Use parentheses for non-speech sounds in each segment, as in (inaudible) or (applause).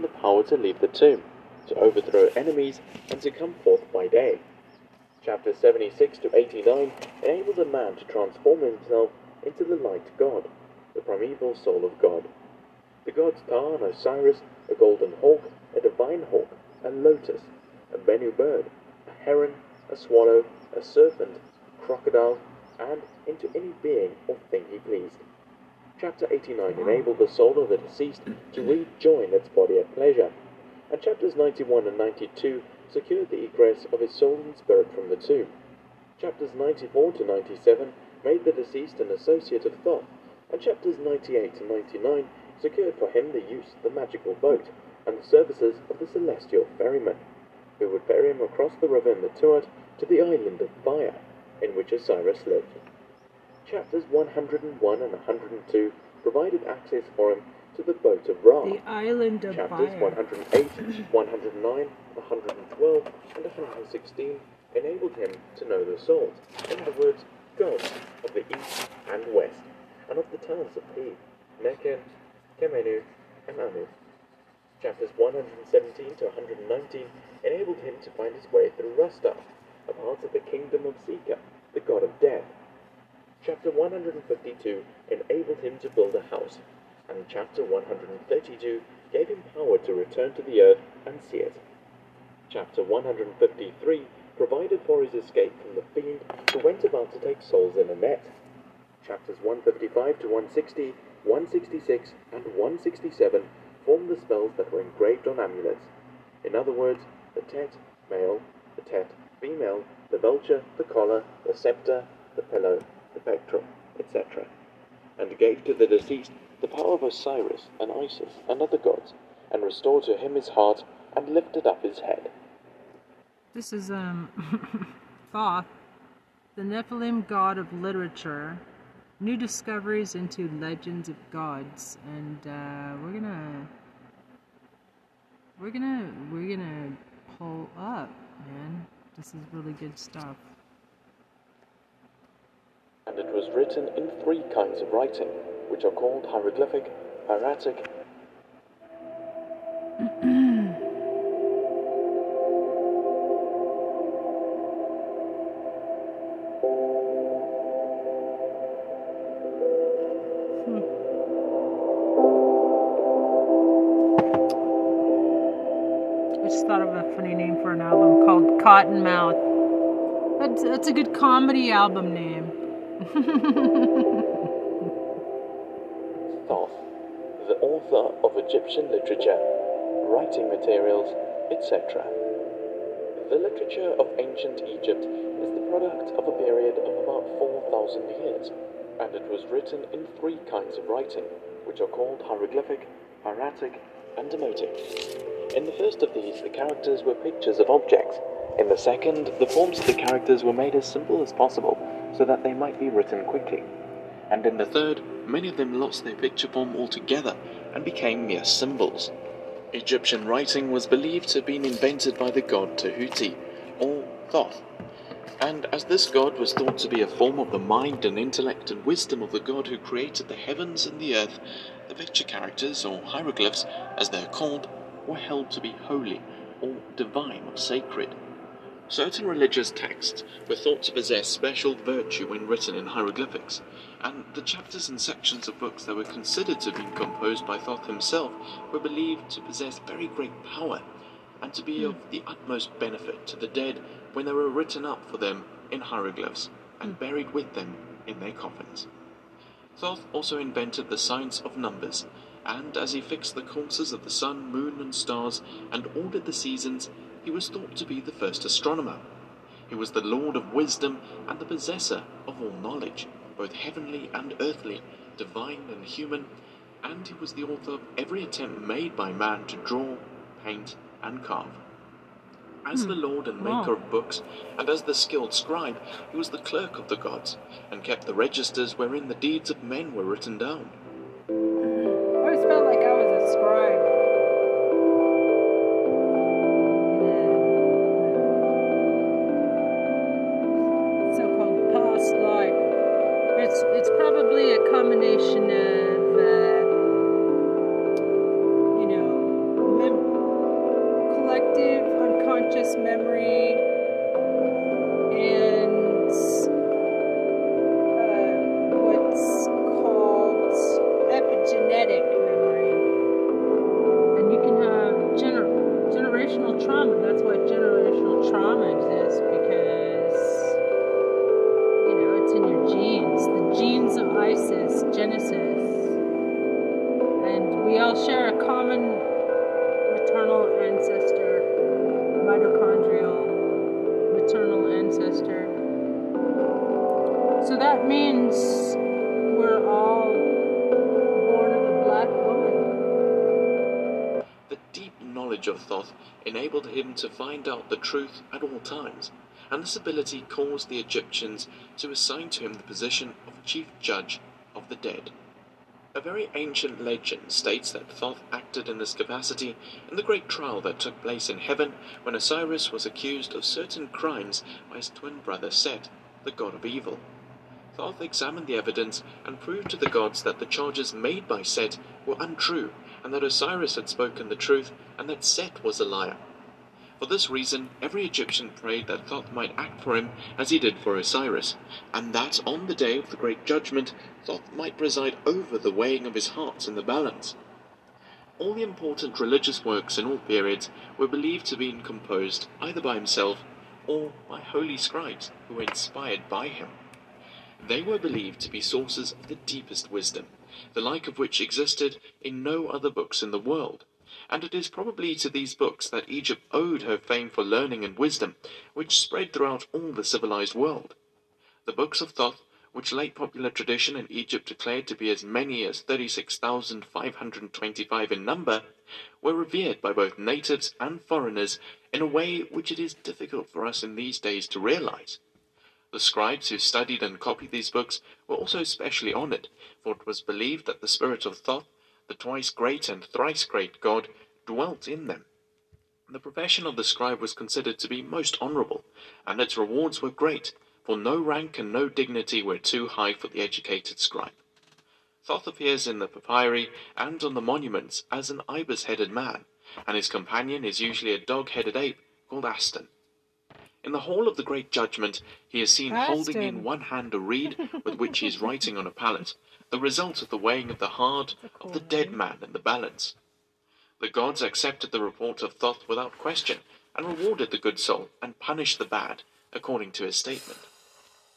the power to leave the tomb, to overthrow enemies, and to come forth by day. Chapter 76 to 89 enables a man to transform himself into the light god, the primeval soul of God. The gods Ka and Osiris, a golden hawk, a divine hawk, a lotus, a Bennu bird, a heron, a swallow, a serpent, a crocodile, and into any being or thing he pleased. Chapter 89 enabled the soul of the deceased to rejoin its body at pleasure, and chapters 91 and 92 secured the egress of his soul and spirit from the tomb. Chapters 94 to 97 made the deceased an associate of Thoth, and chapters 98 to 99 secured for him the use of the magical boat and the services of the celestial ferryman, who would ferry him across the river in the Tuat to the island of Fire, in which Osiris lived. Chapters 101 and 102 provided access for him to the boat of Ra. The island of Chapters fire. 108, 109, 112, and 116 enabled him to know the souls, in other words, gods of the east and west, and of the towns of Pe, Nekhen, Kemenu, and Anu. Chapters 117 to 119 enabled him to find his way through Rasta, a part of the kingdom of Sika, the god of death. Chapter 152 enabled him to build a house, and chapter 132 gave him power to return to the earth and see it. Chapter 153 provided for his escape from the fiend who went about to take souls in a net. Chapters 155 to 160, 166, and 167 form the spells that were engraved on amulets. In other words, the Tet, male, the Tet, female, the vulture, the collar, the scepter, the pillow, pectoral, etc., and gave to the deceased the power of Osiris and Isis and other gods, and restored to him his heart and lifted up his head. This is um (laughs) Thoth, the Nephilim god of literature. New discoveries into legends of gods, and uh, we're gonna we're gonna we're gonna pull up, man. This is really good stuff. And it was written in three kinds of writing, which are called hieroglyphic, hieratic, I just thought of a funny name for an album called Cottonmouth. That's, that's a good comedy album name. Thoth, the author of Egyptian literature, writing materials, etc. The literature of ancient Egypt is the product of a period of about 4,000 years, and it was written in three kinds of writing, which are called hieroglyphic, hieratic, and demotic. In the first of these, the characters were pictures of objects. In the second, the forms of the characters were made as simple as possible so that they might be written quickly. And in the third, many of them lost their picture form altogether and became mere symbols. Egyptian writing was believed to have been invented by the god Tahuti, or Thoth. And as this god was thought to be a form of the mind and intellect and wisdom of the god who created the heavens and the earth, the picture characters, or hieroglyphs, as they are called, were held to be holy, or divine, or sacred. Certain religious texts were thought to possess special virtue when written in hieroglyphics, and the chapters and sections of books that were considered to have been composed by Thoth himself were believed to possess very great power, and to be of the utmost benefit to the dead when they were written up for them in hieroglyphs and hmm. buried with them in their coffins. Thoth also invented the science of numbers, and as he fixed the courses of the sun, moon, and stars, and ordered the seasons, he was thought to be the first astronomer. He was the lord of wisdom and the possessor of all knowledge, both heavenly and earthly, divine and human, and he was the author of every attempt made by man to draw, paint, and carve. As the hmm. lord and maker of books, and as the skilled scribe, he was the clerk of the gods, and kept the registers wherein the deeds of men were written down. That means we're all born of a black woman. The deep knowledge of Thoth enabled him to find out the truth at all times, and this ability caused the Egyptians to assign to him the position of chief judge of the dead. A very ancient legend states that Thoth acted in this capacity in the great trial that took place in heaven when Osiris was accused of certain crimes by his twin brother Set, the god of evil. Thoth examined the evidence and proved to the gods that the charges made by Set were untrue and that Osiris had spoken the truth and that Set was a liar. For this reason, every Egyptian prayed that Thoth might act for him as he did for Osiris, and that on the day of the great judgment, Thoth might preside over the weighing of his hearts in the balance. All the important religious works in all periods were believed to be composed either by himself or by holy scribes who were inspired by him. They were believed to be sources of the deepest wisdom, the like of which existed in no other books in the world and it is probably to these books that Egypt owed her fame for learning and wisdom, which spread throughout all the civilized world. The books of Thoth, which late popular tradition in Egypt declared to be as many as 36,525 in number, were revered by both natives and foreigners in a way which it is difficult for us in these days to realize. The scribes who studied and copied these books were also specially honored, for it was believed that the spirit of Thoth the twice great and thrice great God, dwelt in them. The profession of the scribe was considered to be most honourable, and its rewards were great, for no rank and no dignity were too high for the educated scribe. Thoth appears in the papyri and on the monuments as an ibis-headed man, and his companion is usually a dog-headed ape called Asten. In the hall of the Great Judgment, he is seen Asten. holding in one hand a reed with which he is (laughs) writing on a pallet, the result of the weighing of the heart of the dead man in the balance. The gods accepted the report of Thoth without question, and rewarded the good soul and punished the bad, according to his statement.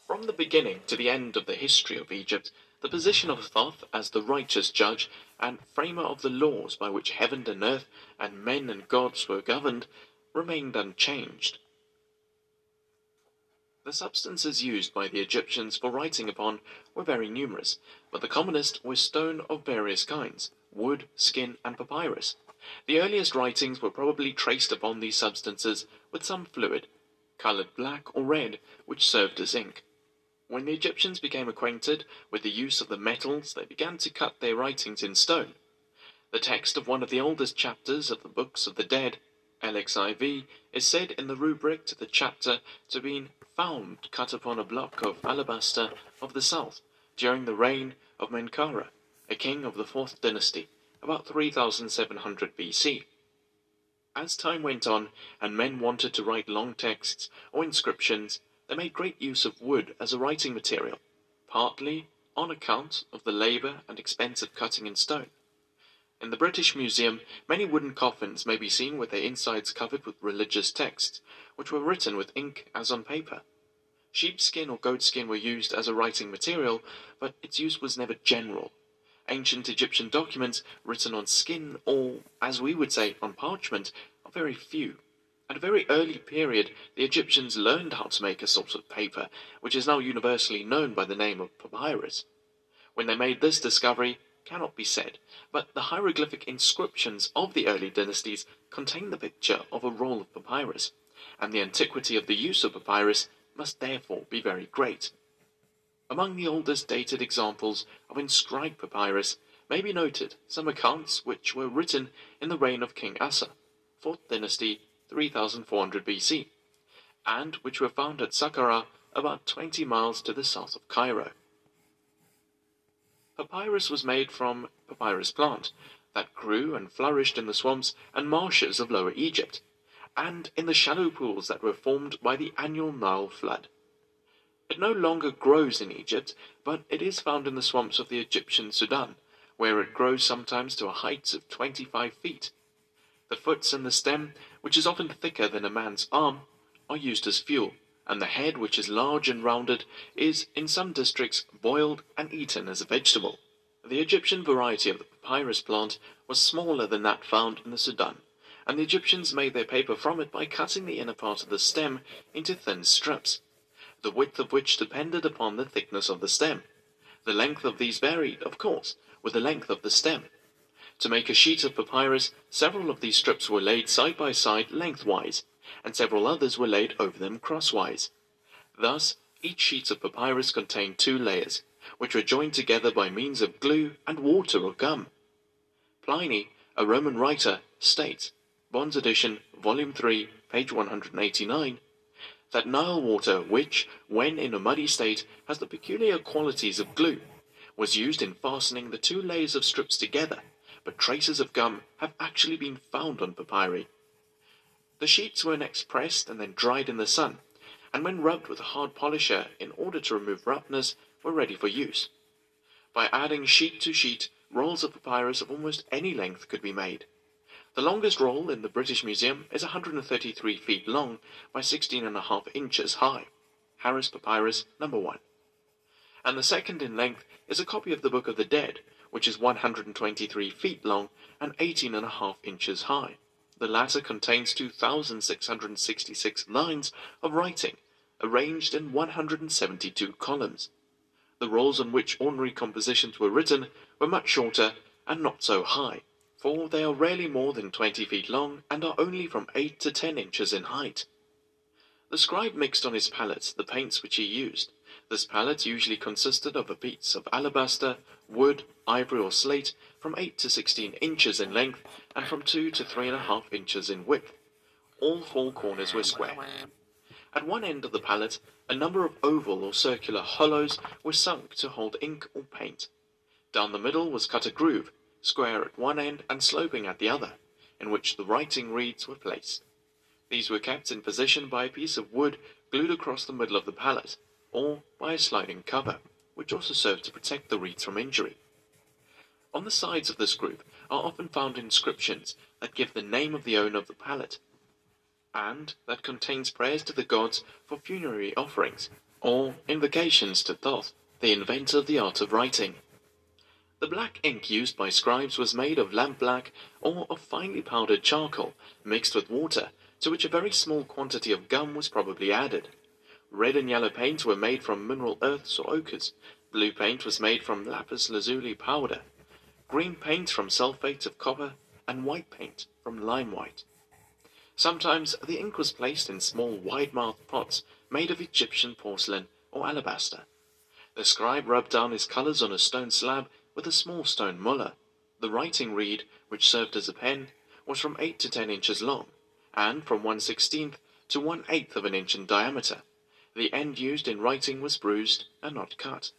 From the beginning to the end of the history of Egypt, the position of Thoth as the righteous judge and framer of the laws by which heaven and earth and men and gods were governed remained unchanged. The substances used by the Egyptians for writing upon were very numerous, but the commonest were stone of various kinds, wood, skin, and papyrus. The earliest writings were probably traced upon these substances with some fluid, coloured black or red, which served as ink. When the Egyptians became acquainted with the use of the metals, they began to cut their writings in stone. The text of one of the oldest chapters of the Books of the Dead, LXIV, is said in the rubric to the chapter to be found cut upon a block of alabaster of the south during the reign of Menkaura, a king of the fourth dynasty, about 3700 BC. As time went on, and men wanted to write long texts or inscriptions, they made great use of wood as a writing material, partly on account of the labour and expense of cutting in stone. In the British Museum, many wooden coffins may be seen with their insides covered with religious texts, which were written with ink as on paper. Sheepskin or goatskin were used as a writing material, but its use was never general. Ancient Egyptian documents written on skin, or, as we would say, on parchment, are very few. At a very early period, the Egyptians learned how to make a sort of paper, which is now universally known by the name of papyrus. When they made this discovery, cannot be said, but the hieroglyphic inscriptions of the early dynasties contain the picture of a roll of papyrus and the antiquity of the use of papyrus must therefore be very great. Among the oldest dated examples of inscribed papyrus may be noted some accounts which were written in the reign of King Asa, 4th dynasty, 3400 BC, and which were found at Saqqara, about 20 miles to the south of Cairo. Papyrus was made from papyrus plant that grew and flourished in the swamps and marshes of Lower Egypt and in the shallow pools that were formed by the annual Nile flood. It no longer grows in Egypt, but it is found in the swamps of the Egyptian Sudan, where it grows sometimes to a height of 25 feet. The foots and the stem, which is often thicker than a man's arm, are used as fuel, and the head, which is large and rounded, is in some districts boiled and eaten as a vegetable. The Egyptian variety of the papyrus plant was smaller than that found in the Sudan and the Egyptians made their paper from it by cutting the inner part of the stem into thin strips. the width of which depended upon the thickness of the stem. The length of these varied, of course, with the length of the stem. To make a sheet of papyrus, several of these strips were laid side by side lengthwise, and several others were laid over them crosswise. Thus, each sheet of papyrus contained two layers, which were joined together by means of glue and water or gum. Pliny, a Roman writer, states, Bond's edition, volume 3, page 189, that Nile water, which, when in a muddy state, has the peculiar qualities of glue, was used in fastening the two layers of strips together, but traces of gum have actually been found on papyri. The sheets were next pressed and then dried in the sun, and when rubbed with a hard polisher in order to remove roughness, were ready for use. By adding sheet to sheet, rolls of papyrus of almost any length could be made. The longest roll in the British Museum is 133 feet long by 16.5 inches high, Harris Papyrus number 1. And the second in length is a copy of the Book of the Dead, which is 123 feet long and 18.5 inches high. The latter contains 2,666 lines of writing, arranged in 172 columns. The rolls on which ordinary compositions were written were much shorter and not so high for they are rarely more than 20 feet long and are only from 8 to 10 inches in height. The scribe mixed on his palette the paints which he used. This palette usually consisted of a piece of alabaster, wood, ivory, or slate from 8 to 16 inches in length and from 2 to 3.5 inches in width. All four corners were square. At one end of the palette, a number of oval or circular hollows were sunk to hold ink or paint. Down the middle was cut a groove, square at one end and sloping at the other, in which the writing reeds were placed. These were kept in position by a piece of wood glued across the middle of the palette, or by a sliding cover, which also served to protect the reeds from injury. On the sides of this group are often found inscriptions that give the name of the owner of the palette, and that contains prayers to the gods for funerary offerings, or invocations to Thoth, the inventor of the art of writing. The black ink used by scribes was made of lampblack or of finely powdered charcoal mixed with water, to which a very small quantity of gum was probably added. Red and yellow paint were made from mineral earths or ochres. Blue paint was made from lapis lazuli powder. Green paint from sulphate of copper, and white paint from lime white. Sometimes the ink was placed in small wide-mouthed pots made of Egyptian porcelain or alabaster. The scribe rubbed down his colours on a stone slab with a small stone muller. The writing reed, which served as a pen, was from 8 to 10 inches long, and from one sixteenth to one eighth of an inch in diameter. The end used in writing was bruised and not cut.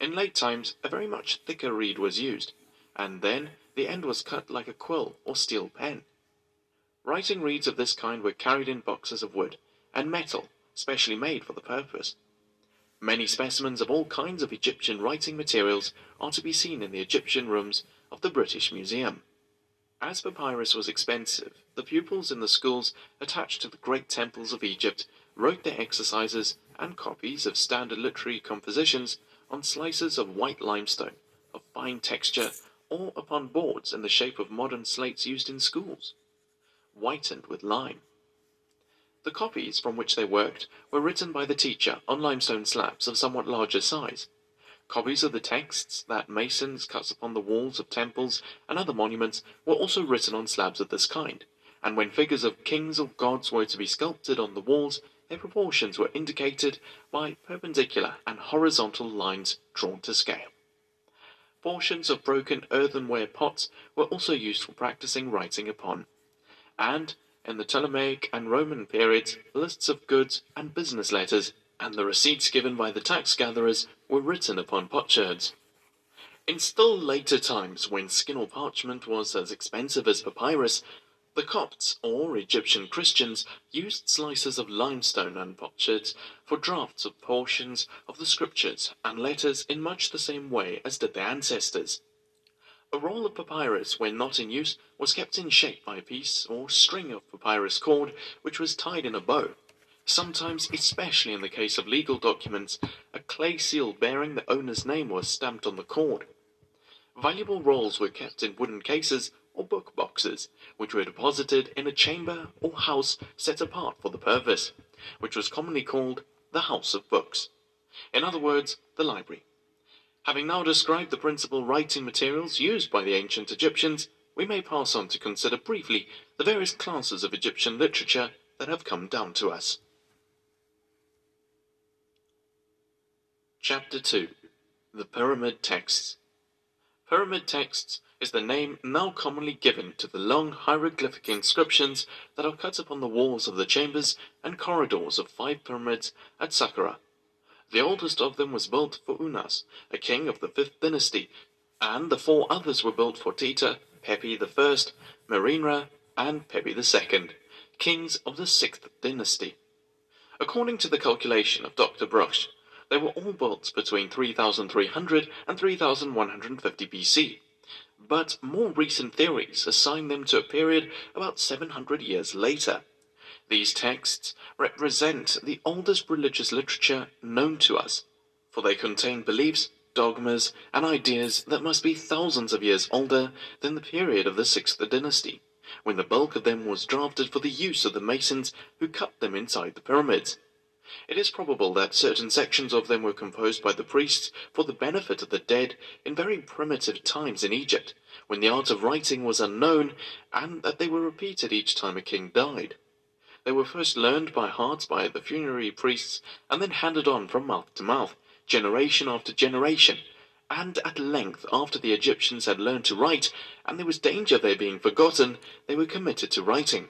In late times, a very much thicker reed was used, and then the end was cut like a quill or steel pen. Writing reeds of this kind were carried in boxes of wood and metal, specially made for the purpose. Many specimens of all kinds of Egyptian writing materials are to be seen in the Egyptian rooms of the British Museum. As papyrus was expensive, the pupils in the schools attached to the great temples of Egypt wrote their exercises and copies of standard literary compositions on slices of white limestone of fine texture or upon boards in the shape of modern slates used in schools, whitened with lime. The copies from which they worked were written by the teacher on limestone slabs of somewhat larger size. Copies of the texts that masons cut upon the walls of temples and other monuments were also written on slabs of this kind, and when figures of kings or gods were to be sculpted on the walls, their proportions were indicated by perpendicular and horizontal lines drawn to scale. Portions of broken earthenware pots were also used for practicing writing upon, and in the Ptolemaic and Roman periods, lists of goods and business letters, and the receipts given by the tax gatherers were written upon potsherds. In still later times, when skin or parchment was as expensive as papyrus, the Copts, or Egyptian Christians, used slices of limestone and potsherds for drafts of portions of the scriptures and letters in much the same way as did their ancestors. A roll of papyrus, when not in use, was kept in shape by a piece or string of papyrus cord which was tied in a bow. Sometimes, especially in the case of legal documents, a clay seal bearing the owner's name was stamped on the cord. Valuable rolls were kept in wooden cases or book boxes, which were deposited in a chamber or house set apart for the purpose, which was commonly called the house of books. In other words, the library. Having now described the principal writing materials used by the ancient Egyptians, we may pass on to consider briefly the various classes of Egyptian literature that have come down to us. Chapter 2 The Pyramid Texts Pyramid texts is the name now commonly given to the long hieroglyphic inscriptions that are cut upon the walls of the chambers and corridors of five pyramids at Saqqara. The oldest of them was built for Unas, a king of the fifth dynasty, and the four others were built for Tita, Pepi I, Merenra, and Pepi II, kings of the sixth dynasty. According to the calculation of Dr. Brugsch, they were all built between 3300 and 3150 BC, but more recent theories assign them to a period about 700 years later. These texts represent the oldest religious literature known to us, for they contain beliefs, dogmas, and ideas that must be thousands of years older than the period of the Sixth Dynasty, when the bulk of them was drafted for the use of the masons who cut them inside the pyramids. It is probable that certain sections of them were composed by the priests for the benefit of the dead in very primitive times in Egypt, when the art of writing was unknown, and that they were repeated each time a king died. They were first learned by heart by the funerary priests, and then handed on from mouth to mouth, generation after generation, and at length, after the Egyptians had learned to write, and there was danger of their being forgotten, they were committed to writing.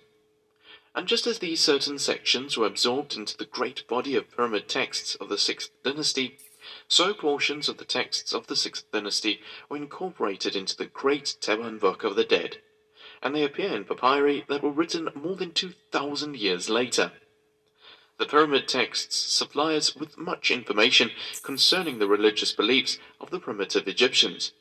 And just as these certain sections were absorbed into the great body of pyramid texts of the Sixth Dynasty, so portions of the texts of the Sixth Dynasty were incorporated into the great Theban Book of the Dead and they appear in papyri that were written more than 2,000 years later. The pyramid texts supply us with much information concerning the religious beliefs of the primitive Egyptians,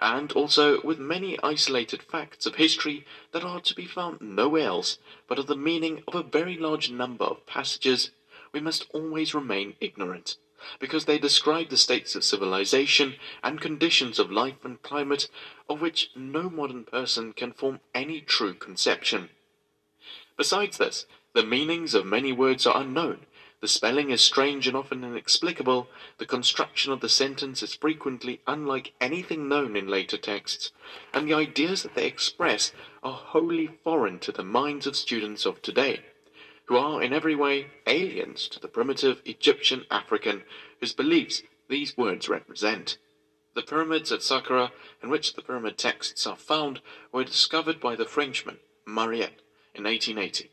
and also with many isolated facts of history that are to be found nowhere else, but of the meaning of a very large number of passages we must always remain ignorant because they describe the states of civilization and conditions of life and climate of which no modern person can form any true conception. Besides this, the meanings of many words are unknown, the spelling is strange and often inexplicable, the construction of the sentence is frequently unlike anything known in later texts, and the ideas that they express are wholly foreign to the minds of students of today who are in every way aliens to the primitive Egyptian African whose beliefs these words represent. The pyramids at Saqqara, in which the pyramid texts are found, were discovered by the Frenchman Mariette in 1880.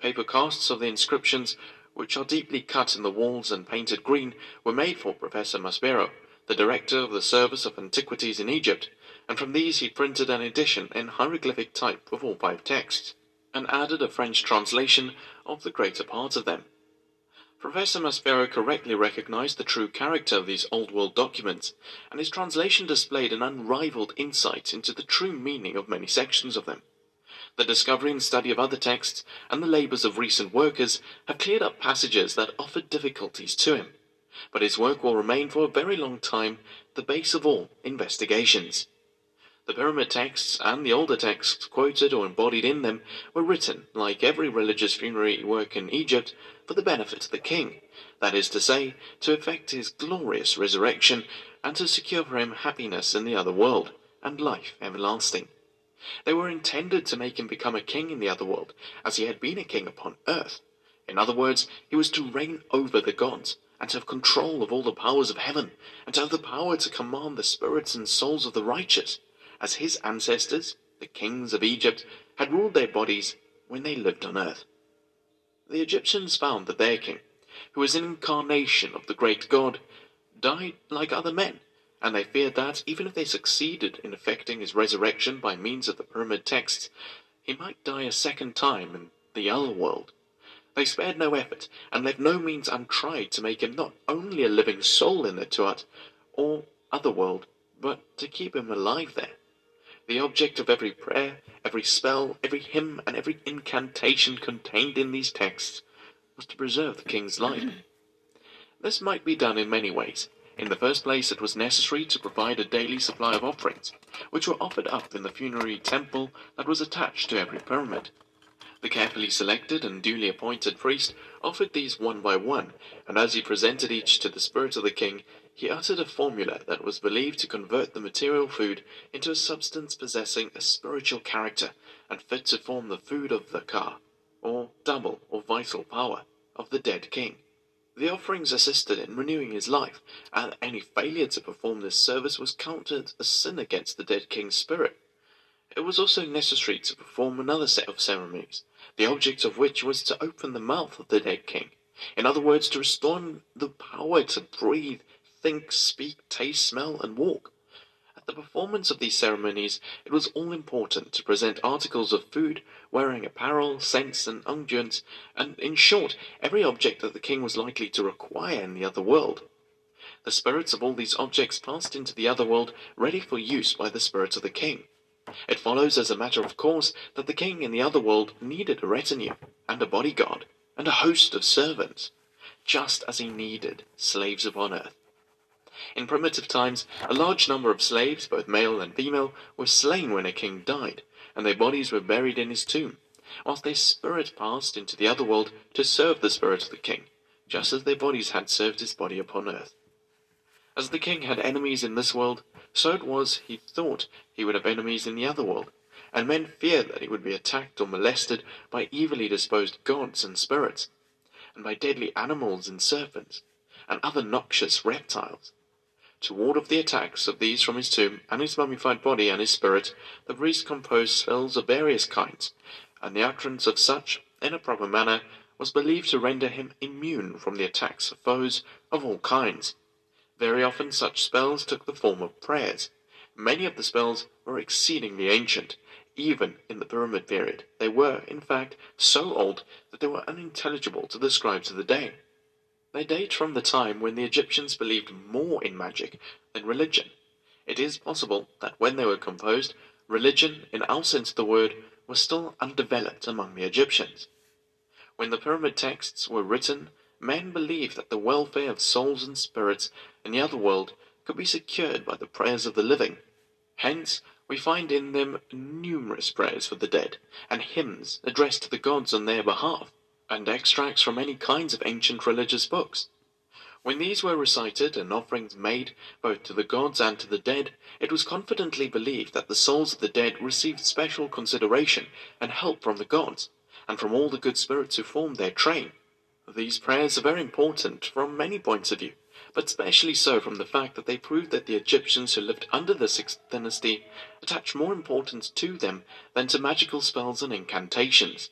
Paper casts of the inscriptions, which are deeply cut in the walls and painted green, were made for Professor Maspero, the director of the Service of Antiquities in Egypt, and from these he printed an edition in hieroglyphic type of all five texts and added a French translation of the greater part of them. Professor Maspero correctly recognized the true character of these old world documents, and his translation displayed an unrivaled insight into the true meaning of many sections of them. The discovery and study of other texts and the labors of recent workers have cleared up passages that offered difficulties to him, but his work will remain for a very long time the base of all investigations. The pyramid texts and the older texts quoted or embodied in them were written, like every religious funerary work in Egypt, for the benefit of the king, that is to say, to effect his glorious resurrection, and to secure for him happiness in the other world, and life everlasting. They were intended to make him become a king in the other world, as he had been a king upon earth. In other words, he was to reign over the gods, and to have control of all the powers of heaven, and to have the power to command the spirits and souls of the righteous as his ancestors, the kings of Egypt, had ruled their bodies when they lived on earth. The Egyptians found that their king, who was an incarnation of the great God, died like other men, and they feared that, even if they succeeded in effecting his resurrection by means of the pyramid texts, he might die a second time in the other world. They spared no effort, and left no means untried to make him not only a living soul in the Tuat, or other world, but to keep him alive there. The object of every prayer, every spell, every hymn, and every incantation contained in these texts was to preserve the king's life. This might be done in many ways. In the first place, it was necessary to provide a daily supply of offerings, which were offered up in the funerary temple that was attached to every pyramid. The carefully selected and duly appointed priest offered these one by one, and as he presented each to the spirit of the king, he uttered a formula that was believed to convert the material food into a substance possessing a spiritual character and fit to form the food of the ka, or double or vital power, of the dead king. The offerings assisted in renewing his life, and any failure to perform this service was counted a sin against the dead king's spirit. It was also necessary to perform another set of ceremonies, the object of which was to open the mouth of the dead king. In other words, to restore him the power to breathe, think, speak, taste, smell, and walk. At the performance of these ceremonies, it was all important to present articles of food, wearing apparel, scents, and unguents, and, in short, every object that the king was likely to require in the other world. The spirits of all these objects passed into the other world ready for use by the spirit of the king. It follows as a matter of course that the king in the other world needed a retinue, and a bodyguard, and a host of servants, just as he needed slaves upon earth. In primitive times, a large number of slaves, both male and female, were slain when a king died, and their bodies were buried in his tomb, whilst their spirit passed into the other world to serve the spirit of the king, just as their bodies had served his body upon earth. As the king had enemies in this world, so it was he thought he would have enemies in the other world, and men feared that he would be attacked or molested by evilly disposed gods and spirits, and by deadly animals and serpents, and other noxious reptiles. To ward off the attacks of these from his tomb and his mummified body and his spirit, the priest composed spells of various kinds, and the utterance of such, in a proper manner, was believed to render him immune from the attacks of foes of all kinds. Very often such spells took the form of prayers. Many of the spells were exceedingly ancient. Even in the Pyramid period, they were, in fact, so old that they were unintelligible to the scribes of the day. They date from the time when the Egyptians believed more in magic than religion. It is possible that when they were composed, religion, in our sense of the word, was still undeveloped among the Egyptians. When the pyramid texts were written, men believed that the welfare of souls and spirits in the other world could be secured by the prayers of the living. Hence, we find in them numerous prayers for the dead, and hymns addressed to the gods on their behalf, and extracts from many kinds of ancient religious books. When these were recited and offerings made both to the gods and to the dead, it was confidently believed that the souls of the dead received special consideration and help from the gods, and from all the good spirits who formed their train. These prayers are very important from many points of view, but especially so from the fact that they prove that the Egyptians who lived under the Sixth Dynasty attached more importance to them than to magical spells and incantations.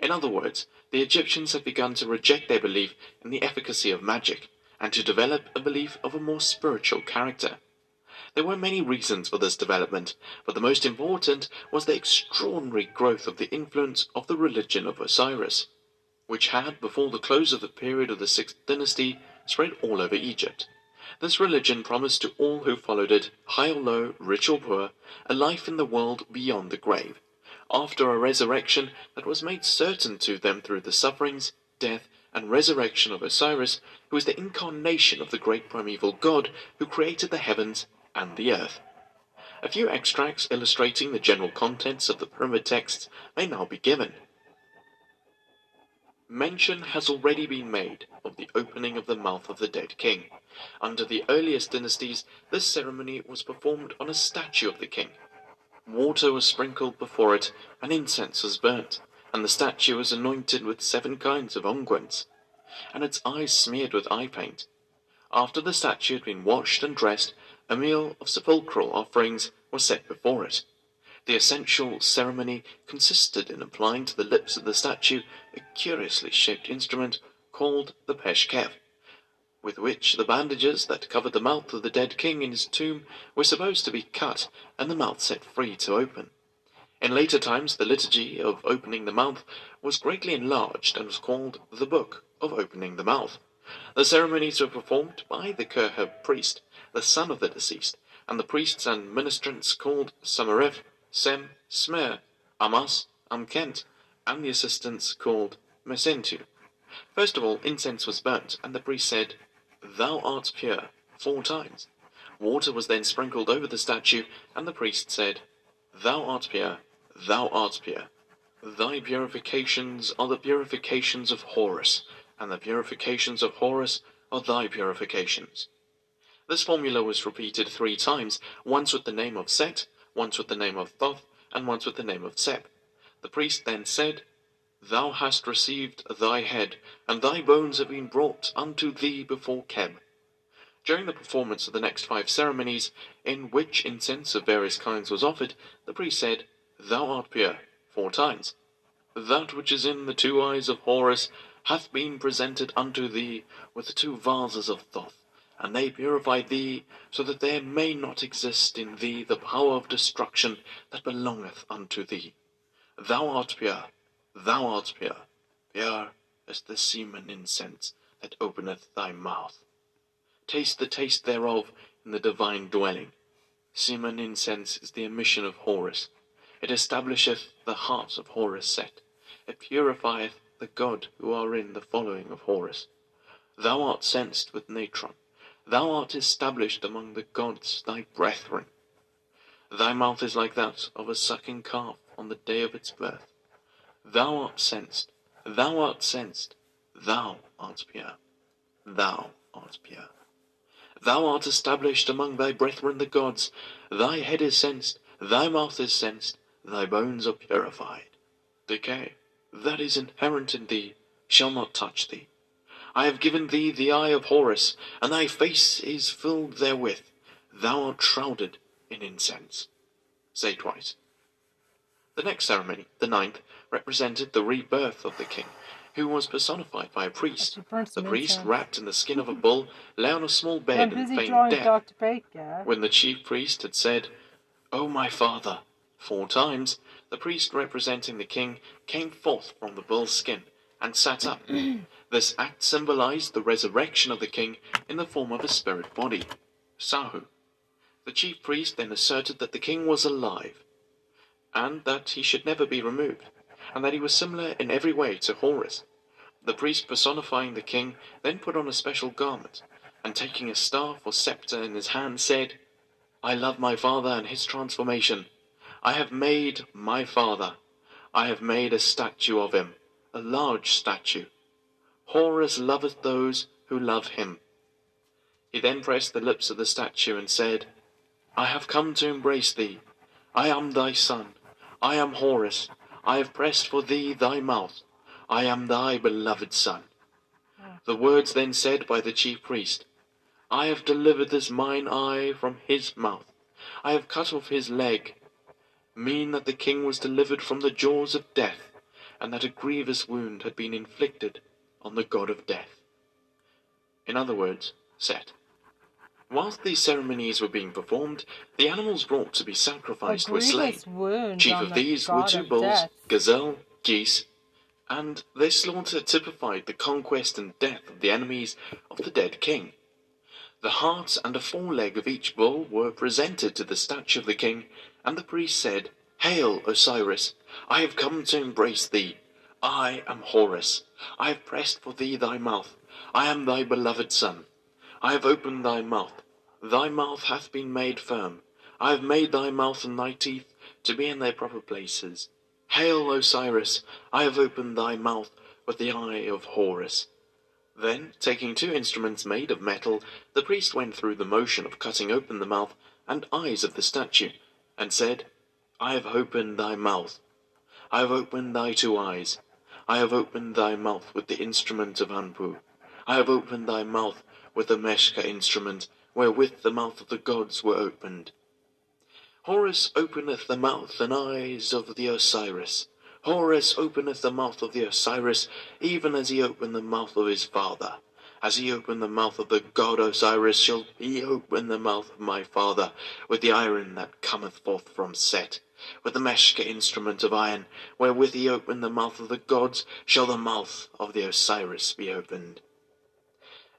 In other words, the Egyptians have begun to reject their belief in the efficacy of magic, and to develop a belief of a more spiritual character. There were many reasons for this development, but the most important was the extraordinary growth of the influence of the religion of Osiris which had, before the close of the period of the Sixth Dynasty, spread all over Egypt. This religion promised to all who followed it, high or low, rich or poor, a life in the world beyond the grave, after a resurrection that was made certain to them through the sufferings, death, and resurrection of Osiris, who is the incarnation of the great primeval god who created the heavens and the earth. A few extracts illustrating the general contents of the pyramid texts may now be given. Mention has already been made of the opening of the mouth of the dead king. Under the earliest dynasties, this ceremony was performed on a statue of the king. Water was sprinkled before it, and incense was burnt, and the statue was anointed with seven kinds of unguents, and its eyes smeared with eye paint. After the statue had been washed and dressed, a meal of sepulchral offerings was set before it. The essential ceremony consisted in applying to the lips of the statue a curiously shaped instrument called the peshkef, with which the bandages that covered the mouth of the dead king in his tomb were supposed to be cut and the mouth set free to open. In later times, the liturgy of opening the mouth was greatly enlarged and was called the Book of Opening the Mouth. The ceremonies were performed by the Kurheb priest, the son of the deceased, and the priests and ministrants called Samarif Sem, Smer, Amas, Amkent, and the assistants called Mesentu. First of all, incense was burnt, and the priest said, Thou art pure, four times. Water was then sprinkled over the statue, and the priest said, Thou art pure, thou art pure. Thy purifications are the purifications of Horus, and the purifications of Horus are thy purifications. This formula was repeated three times, once with the name of Set, once with the name of Thoth, and once with the name of Sep. The priest then said, Thou hast received thy head, and thy bones have been brought unto thee before Keb. During the performance of the next five ceremonies, in which incense of various kinds was offered, the priest said, Thou art pure four times. That which is in the two eyes of Horus hath been presented unto thee with the two vases of Thoth, and they purify thee, so that there may not exist in thee the power of destruction that belongeth unto thee. Thou art pure, thou art pure, pure as the semen incense that openeth thy mouth. Taste the taste thereof in the divine dwelling. Semen incense is the emission of Horus. It establisheth the heart of Horus Set. It purifieth the God who are in the following of Horus. Thou art censed with natron. Thou art established among the gods thy brethren. Thy mouth is like that of a sucking calf on the day of its birth. Thou art censed. Thou art censed. Thou art pure. Thou art pure. Thou art established among thy brethren the gods. Thy head is censed. Thy mouth is censed thy bones are purified. Decay, that is inherent in thee, shall not touch thee. I have given thee the eye of Horus, and thy face is filled therewith. Thou art shrouded in incense. Say twice. The next ceremony, the ninth, represented the rebirth of the king, who was personified by a priest. The priest, wrapped in the skin of a bull, lay on a small bed and feigned death. When the chief priest had said, O my father, Four times the priest representing the king came forth from the bull's skin and sat up. (clears throat) this act symbolized the resurrection of the king in the form of a spirit body, Sahu. The chief priest then asserted that the king was alive, and that he should never be removed, and that he was similar in every way to Horus. The priest personifying the king then put on a special garment, and taking a staff or scepter in his hand said, I love my father and his transformation. I have made my father. I have made a statue of him, a large statue. Horus loveth those who love him. He then pressed the lips of the statue and said, I have come to embrace thee. I am thy son. I am Horus. I have pressed for thee thy mouth. I am thy beloved son. Ah. The words then said by the chief priest, I have delivered this mine eye from his mouth. I have cut off his leg mean that the king was delivered from the jaws of death, and that a grievous wound had been inflicted on the god of death. In other words, Set. Whilst these ceremonies were being performed, the animals brought to be sacrificed were slain. Chief of these were two bulls, death. gazelle, geese, and their slaughter typified the conquest and death of the enemies of the dead king. The heart and a foreleg of each bull were presented to the statue of the king, and the priest said, Hail, Osiris! I have come to embrace thee. I am Horus. I have pressed for thee thy mouth. I am thy beloved son. I have opened thy mouth. Thy mouth hath been made firm. I have made thy mouth and thy teeth to be in their proper places. Hail, Osiris! I have opened thy mouth with the eye of Horus. Then, taking two instruments made of metal, the priest went through the motion of cutting open the mouth and eyes of the statue, and said, I have opened thy mouth. I have opened thy two eyes. I have opened thy mouth with the instrument of Anpu. I have opened thy mouth with the Meshka instrument, wherewith the mouth of the gods were opened. Horus openeth the mouth and eyes of the Osiris. Horus openeth the mouth of the Osiris, even as he opened the mouth of his father. As he opened the mouth of the god Osiris, shall he open the mouth of my father, with the iron that cometh forth from Set. With the Meshka instrument of iron, wherewith he opened the mouth of the gods, shall the mouth of the Osiris be opened.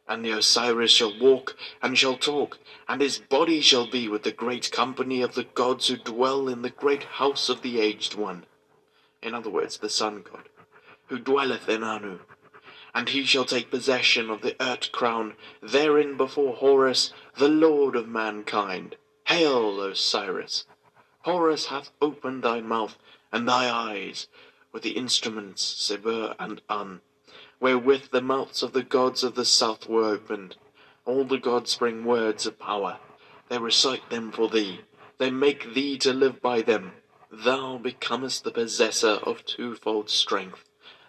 And the Osiris shall walk and shall talk, and his body shall be with the great company of the gods who dwell in the great house of the Aged One in other words, the sun god, who dwelleth in Anu. And he shall take possession of the Urt crown, therein before Horus, the lord of mankind. Hail, Osiris! Horus hath opened thy mouth and thy eyes with the instruments Zebur and Un, wherewith the mouths of the gods of the south were opened. All the gods bring words of power. They recite them for thee. They make thee to live by them. Thou becomest the possessor of twofold strength.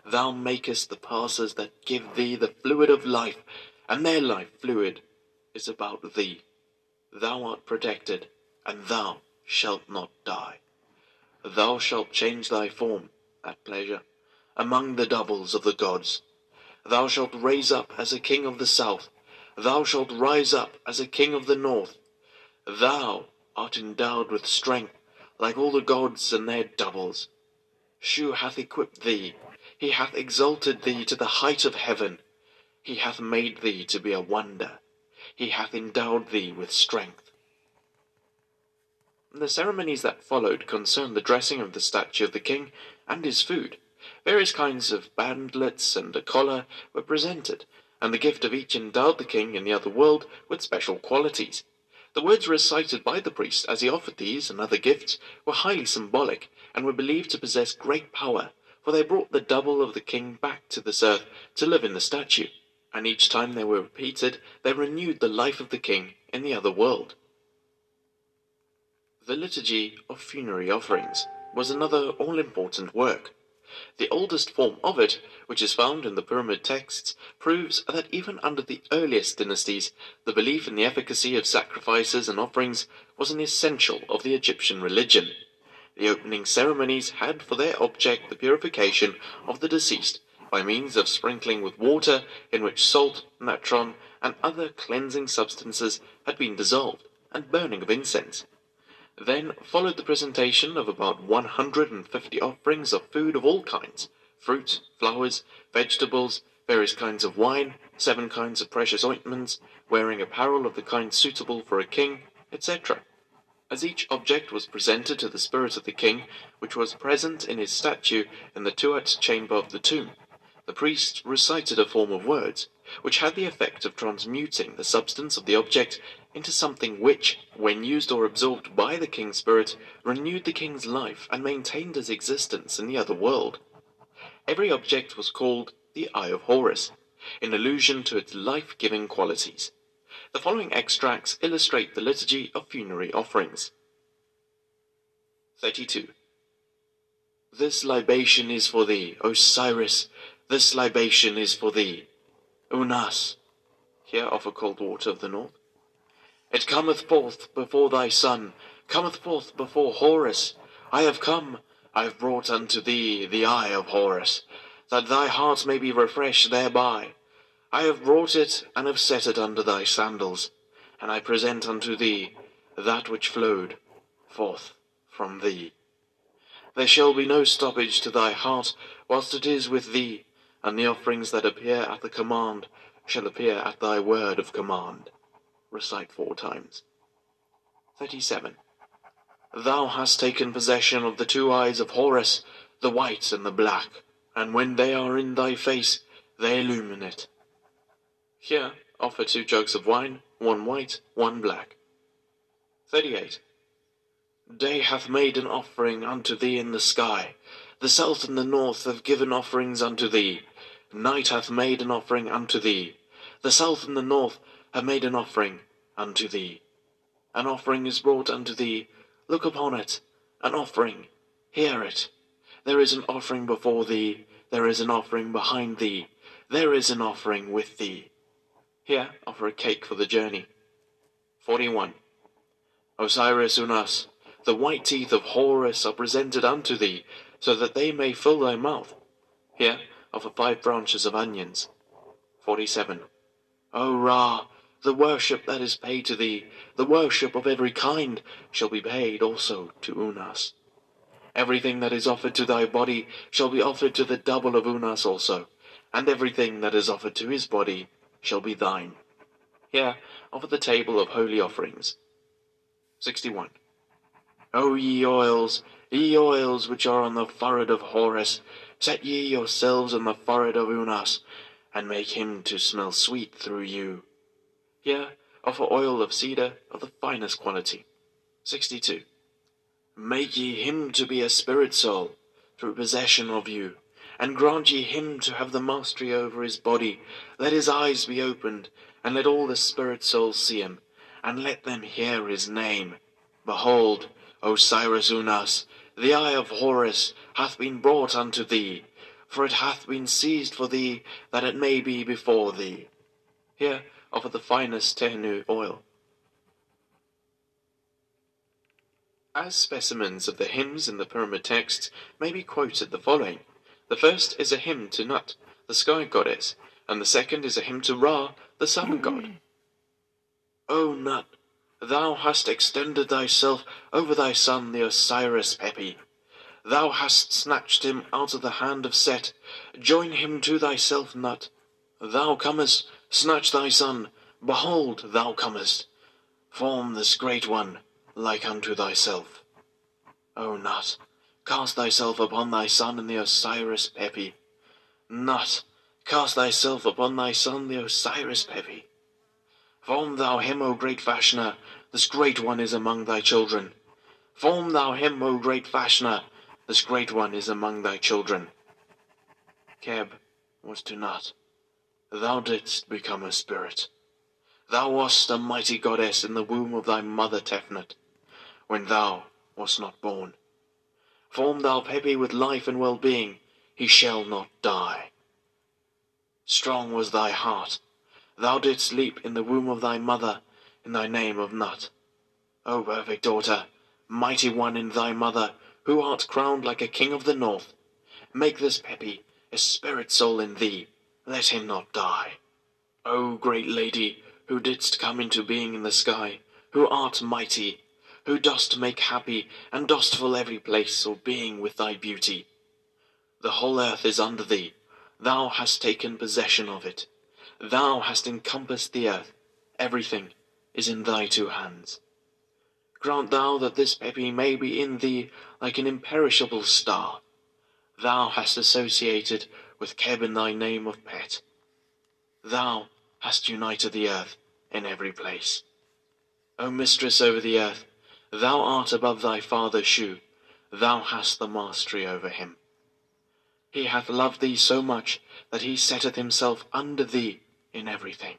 Thou makest the passers that give thee the fluid of life, and their life fluid is about thee. Thou art protected, and thou shalt not die. Thou shalt change thy form, at pleasure, among the doubles of the gods. Thou shalt raise up as a king of the south. Thou shalt rise up as a king of the north. Thou art endowed with strength, like all the gods and their doubles. Shu hath equipped thee. He hath exalted thee to the height of heaven. He hath made thee to be a wonder. He hath endowed thee with strength. The ceremonies that followed concerned the dressing of the statue of the king and his food. Various kinds of bandlets and a collar were presented, and the gift of each endowed the king in the other world with special qualities. The words recited by the priest as he offered these and other gifts were highly symbolic, and were believed to possess great power, for they brought the double of the king back to this earth to live in the statue, and each time they were repeated they renewed the life of the king in the other world. The Liturgy of Funerary Offerings was another all-important work. The oldest form of it, which is found in the Pyramid texts, proves that even under the earliest dynasties, the belief in the efficacy of sacrifices and offerings was an essential of the Egyptian religion. The opening ceremonies had for their object the purification of the deceased by means of sprinkling with water in which salt, natron, and other cleansing substances had been dissolved, and burning of incense. Then followed the presentation of about one hundred and fifty offerings of food of all kinds fruit, flowers, vegetables, various kinds of wine, seven kinds of precious ointments, wearing apparel of the kind suitable for a king, etc. As each object was presented to the spirit of the king, which was present in his statue in the Tuat chamber of the tomb, the priest recited a form of words, which had the effect of transmuting the substance of the object into something which, when used or absorbed by the king's spirit, renewed the king's life and maintained his existence in the other world. Every object was called the Eye of Horus, in allusion to its life-giving qualities. The following extracts illustrate the liturgy of funerary offerings. 32. This libation is for thee, Osiris, this libation is for thee. Unas, here offer cold water of the north. It cometh forth before thy son, cometh forth before Horus. I have come, I have brought unto thee the eye of Horus, that thy heart may be refreshed thereby. I have brought it, and have set it under thy sandals, and I present unto thee that which flowed forth from thee. There shall be no stoppage to thy heart whilst it is with thee, and the offerings that appear at the command shall appear at thy word of command recite four times. 37. Thou hast taken possession of the two eyes of Horus, the white and the black, and when they are in thy face, they illumine it. Here offer two jugs of wine, one white, one black. 38. Day hath made an offering unto thee in the sky. The south and the north have given offerings unto thee. Night hath made an offering unto thee. The south and the north have made an offering unto thee. An offering is brought unto thee. Look upon it. An offering. Hear it. There is an offering before thee. There is an offering behind thee. There is an offering with thee. Here offer a cake for the journey. 41. Osiris Unas, the white teeth of Horus are presented unto thee, so that they may fill thy mouth. Here offer five branches of onions. 47. O Ra, the worship that is paid to thee, the worship of every kind, shall be paid also to Unas. Everything that is offered to thy body shall be offered to the double of Unas also, and everything that is offered to his body shall be thine. Here offer the table of holy offerings. 61. O ye oils, ye oils which are on the forehead of Horus, set ye yourselves on the forehead of Unas, and make him to smell sweet through you. Here offer oil of cedar of the finest quality. 62. Make ye him to be a spirit soul, through possession of you, and grant ye him to have the mastery over his body. Let his eyes be opened, and let all the spirit souls see him, and let them hear his name. Behold, Osiris Unas, the eye of Horus hath been brought unto thee, for it hath been seized for thee, that it may be before thee. Here offer the finest Tehnu oil. As specimens of the hymns in the pyramid texts may be quoted the following. The first is a hymn to Nut, the sky goddess, and the second is a hymn to Ra, the sun hmm. god. O Nut, thou hast extended thyself over thy son the Osiris Pepi. Thou hast snatched him out of the hand of Set. Join him to thyself, Nut. Thou comest, snatch thy son. Behold, thou comest. Form this great one like unto thyself. O Nut, cast thyself upon thy son the Osiris Pepi. Nut, cast thyself upon thy son the Osiris Pepi. Form thou him, O great fashioner, this great one is among thy children. Form thou him, O great fashioner, this great one is among thy children. Keb was to Nut. Thou didst become a spirit. Thou wast a mighty goddess in the womb of thy mother Tefnut when thou wast not born. Form thou Pepi with life and well-being, he shall not die. Strong was thy heart, thou didst leap in the womb of thy mother, in thy name of Nut. O perfect daughter, mighty one in thy mother, who art crowned like a king of the north, make this Pepi a spirit soul in thee, let him not die. O great lady, who didst come into being in the sky, who art mighty, who dost make happy, and dost fill every place or being with thy beauty. The whole earth is under thee, thou hast taken possession of it. Thou hast encompassed the earth, everything is in thy two hands. Grant thou that this Pepi may be in thee like an imperishable star. Thou hast associated with Keb in thy name of Pet. Thou hast united the earth in every place. O mistress over the earth, Thou art above thy father Shu, thou hast the mastery over him. He hath loved thee so much that he setteth himself under thee in everything.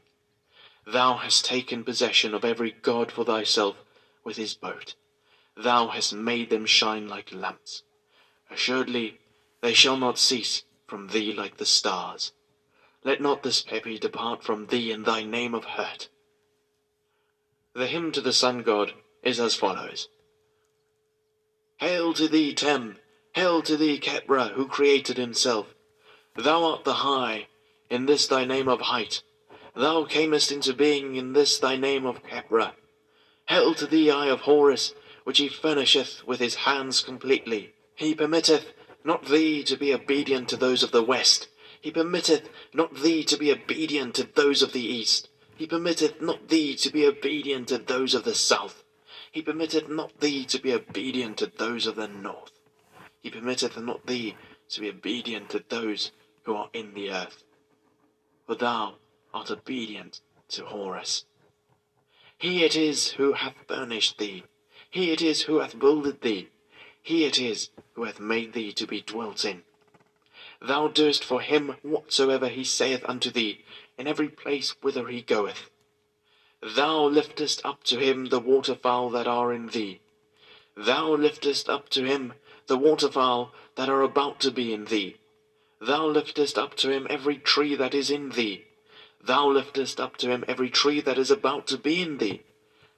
Thou hast taken possession of every god for thyself with his boat. Thou hast made them shine like lamps. Assuredly, they shall not cease from thee like the stars. Let not this Pepi depart from thee in thy name of hurt. The hymn to the sun god is as follows. Hail to thee, Tem! Hail to thee, Khepra, who created himself! Thou art the high, in this thy name of height. Thou camest into being in this thy name of Khepra. Hail to thee, eye of Horus, which he furnisheth with his hands completely. He permitteth not thee to be obedient to those of the west. He permitteth not thee to be obedient to those of the east. He permitteth not thee to be obedient to those of the south. He permitteth not thee to be obedient to those of the north. He permitteth not thee to be obedient to those who are in the earth. For thou art obedient to Horus. He it is who hath furnished thee. He it is who hath builded thee. He it is who hath made thee to be dwelt in. Thou doest for him whatsoever he saith unto thee, in every place whither he goeth. Thou liftest up to him the waterfowl that are in thee. Thou liftest up to him the waterfowl that are about to be in thee. Thou liftest up to him every tree that is in thee. Thou liftest up to him every tree that is about to be in thee.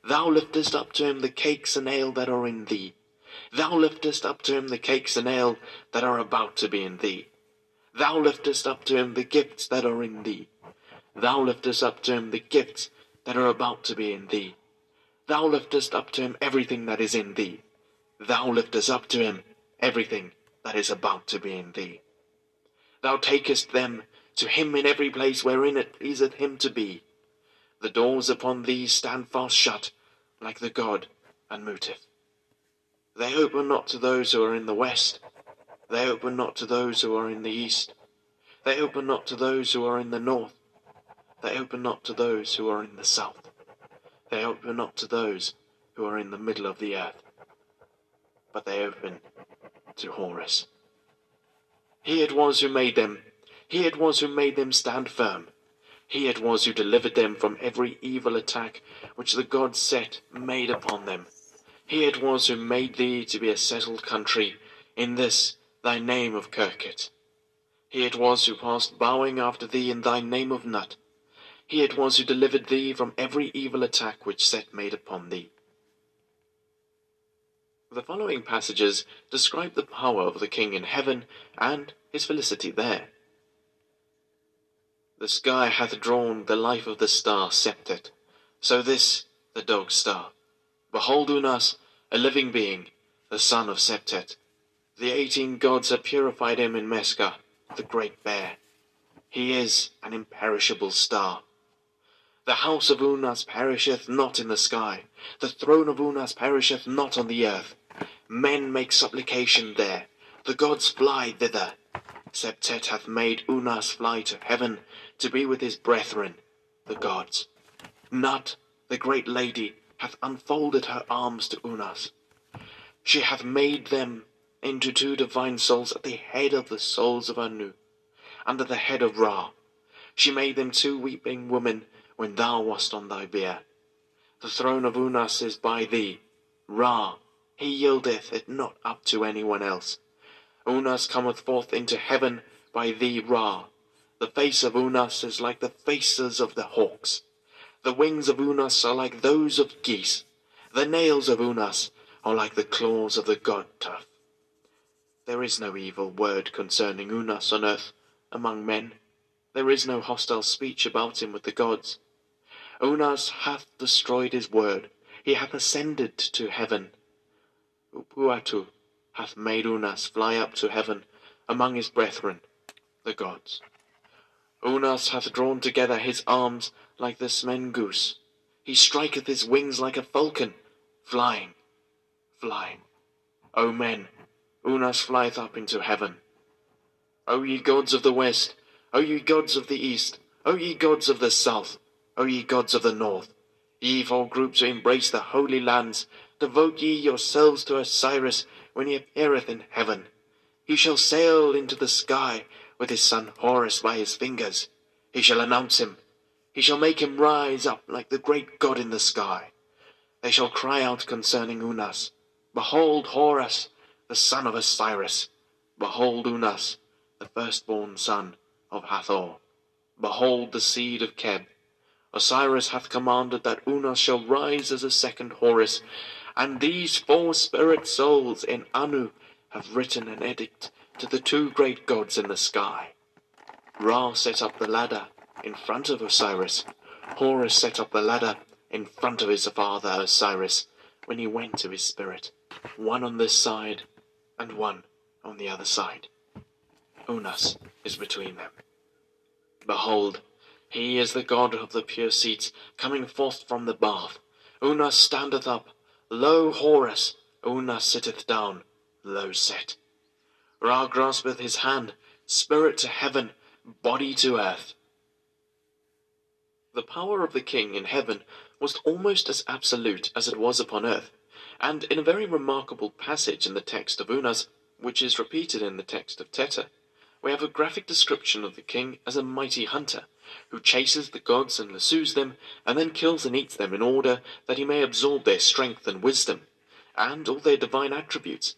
Thou liftest up to him the cakes and ale that are in thee. Thou liftest up to him the cakes and ale that are about to be in thee. Thou liftest up to him the gifts that are in thee. Thou liftest up to him the gifts that are about to be in thee. Thou liftest up to him everything that is in thee. Thou liftest up to him everything that is about to be in thee. Thou takest them to him in every place wherein it pleaseth him to be. The doors upon thee stand fast shut, like the god Anmutith. They open not to those who are in the west. They open not to those who are in the east. They open not to those who are in the north. They open not to those who are in the south. They open not to those who are in the middle of the earth. But they open to Horus, He it was who made them. He it was who made them stand firm. He it was who delivered them from every evil attack which the gods set made upon them. He it was who made thee to be a settled country in this thy name of Kirket. He it was who passed bowing after thee in thy name of Nut. He it was who delivered thee from every evil attack which Set made upon thee. The following passages describe the power of the king in heaven and his felicity there. The sky hath drawn the life of the star Septet, so this the dog star. Behold Unas, a living being, the son of Septet. The eighteen gods have purified him in Mesca, the great bear. He is an imperishable star. The house of Unas perisheth not in the sky, the throne of Unas perisheth not on the earth. Men make supplication there, the gods fly thither. Septet hath made Unas fly to heaven to be with his brethren, the gods. Nut, the great lady, hath unfolded her arms to Unas. She hath made them into two divine souls at the head of the souls of Anu, under the head of Ra. She made them two weeping women when thou wast on thy bier. The throne of Unas is by thee. Ra, he yieldeth it not up to any one else. Unas cometh forth into heaven by thee, Ra. The face of Unas is like the faces of the hawks. The wings of Unas are like those of geese. The nails of Unas are like the claws of the god Tuf. There is no evil word concerning Unas on earth among men. There is no hostile speech about him with the gods. Unas hath destroyed his word. He hath ascended to heaven. Upuatu hath made Unas fly up to heaven among his brethren, the gods. Unas hath drawn together his arms like the smen goose. He striketh his wings like a falcon, flying, flying. O men, Unas flieth up into heaven. O ye gods of the west, O ye gods of the east, O ye gods of the south, O ye gods of the north, ye four groups who embrace the holy lands, devote ye yourselves to Osiris when he appeareth in heaven. He shall sail into the sky with his son Horus by his fingers. He shall announce him. He shall make him rise up like the great God in the sky. They shall cry out concerning Unas, Behold Horus, the son of Osiris. Behold Unas, the firstborn son of Hathor. Behold the seed of Keb. Osiris hath commanded that Unas shall rise as a second Horus, and these four spirit souls in Anu have written an edict to the two great gods in the sky. Ra set up the ladder in front of Osiris. Horus set up the ladder in front of his father Osiris when he went to his spirit, one on this side and one on the other side. Unas is between them. Behold, he is the god of the pure seats, coming forth from the bath. Unas standeth up. Lo, Horus! Unas sitteth down, lo set. Ra graspeth his hand, spirit to heaven, body to earth. The power of the king in heaven was almost as absolute as it was upon earth, and in a very remarkable passage in the text of Unas, which is repeated in the text of Teta, we have a graphic description of the king as a mighty hunter, who chases the gods and lassoes them, and then kills and eats them in order that he may absorb their strength and wisdom, and all their divine attributes,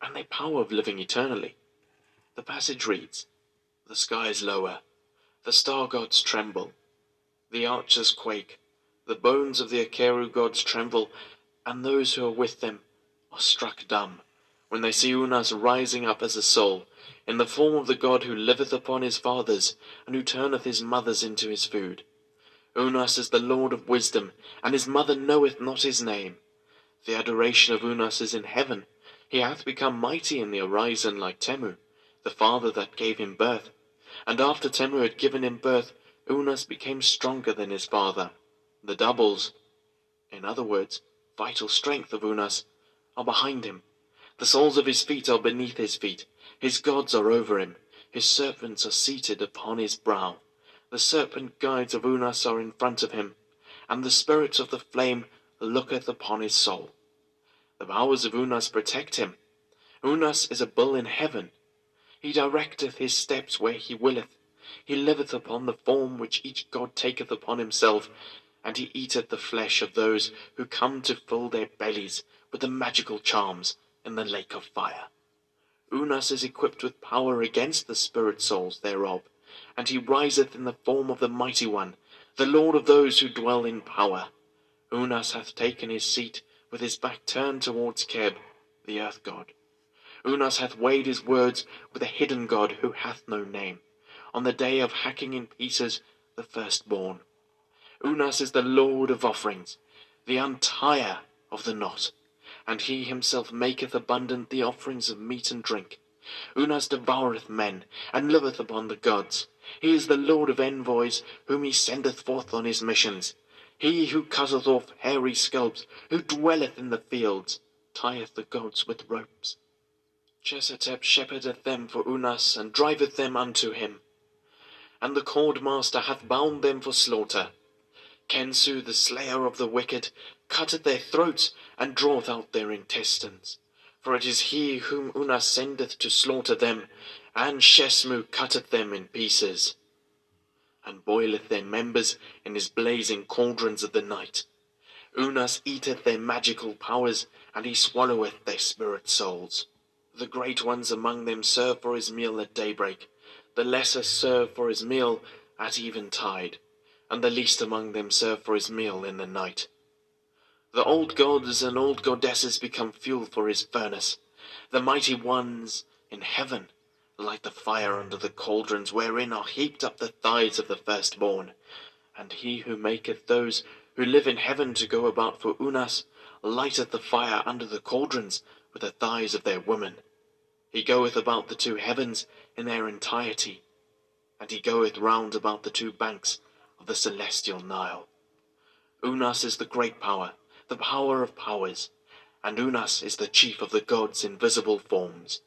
and their power of living eternally. The passage reads, The skies lower, the star gods tremble, the archers quake, the bones of the Akeru gods tremble, and those who are with them are struck dumb, when they see Unas rising up as a soul, in the form of the god who liveth upon his fathers, and who turneth his mothers into his food. Unas is the Lord of wisdom, and his mother knoweth not his name. The adoration of Unas is in heaven, he hath become mighty in the horizon like Temu, the father that gave him birth. And after Temu had given him birth, Unas became stronger than his father. The doubles, in other words, vital strength of Unas, are behind him. The soles of his feet are beneath his feet. His gods are over him. His serpents are seated upon his brow. The serpent guides of Unas are in front of him, and the spirit of the flame looketh upon his soul. The powers of Unas protect him. Unas is a bull in heaven. He directeth his steps where he willeth. He liveth upon the form which each god taketh upon himself, and he eateth the flesh of those who come to fill their bellies with the magical charms in the lake of fire. Unas is equipped with power against the spirit souls thereof, and he riseth in the form of the mighty one, the lord of those who dwell in power. Unas hath taken his seat with his back turned towards Keb, the earth god. Unas hath weighed his words with a hidden god who hath no name, on the day of hacking in pieces the firstborn. Unas is the lord of offerings, the untire of the knot, and he himself maketh abundant the offerings of meat and drink. Unas devoureth men, and liveth upon the gods. He is the lord of envoys, whom he sendeth forth on his missions. He who cutteth off hairy scalps, who dwelleth in the fields, tieth the gods with ropes. Chesetep shepherdeth them for Unas, and driveth them unto him. And the cordmaster hath bound them for slaughter. Khensu, the slayer of the wicked, cutteth their throats, and draweth out their intestines. For it is he whom Unas sendeth to slaughter them, and Shesmu cutteth them in pieces, and boileth their members in his blazing cauldrons of the night. Unas eateth their magical powers, and he swalloweth their spirit souls. The great ones among them serve for his meal at daybreak, the lesser serve for his meal at eventide, and the least among them serve for his meal in the night. The old gods and old goddesses become fuel for his furnace. The mighty ones in heaven light the fire under the cauldrons wherein are heaped up the thighs of the firstborn. And he who maketh those who live in heaven to go about for Unas lighteth the fire under the cauldrons with the thighs of their women. He goeth about the two heavens in their entirety, and he goeth round about the two banks of the celestial Nile. Unas is the great power, the power of powers, and Unas is the chief of the gods' invisible forms.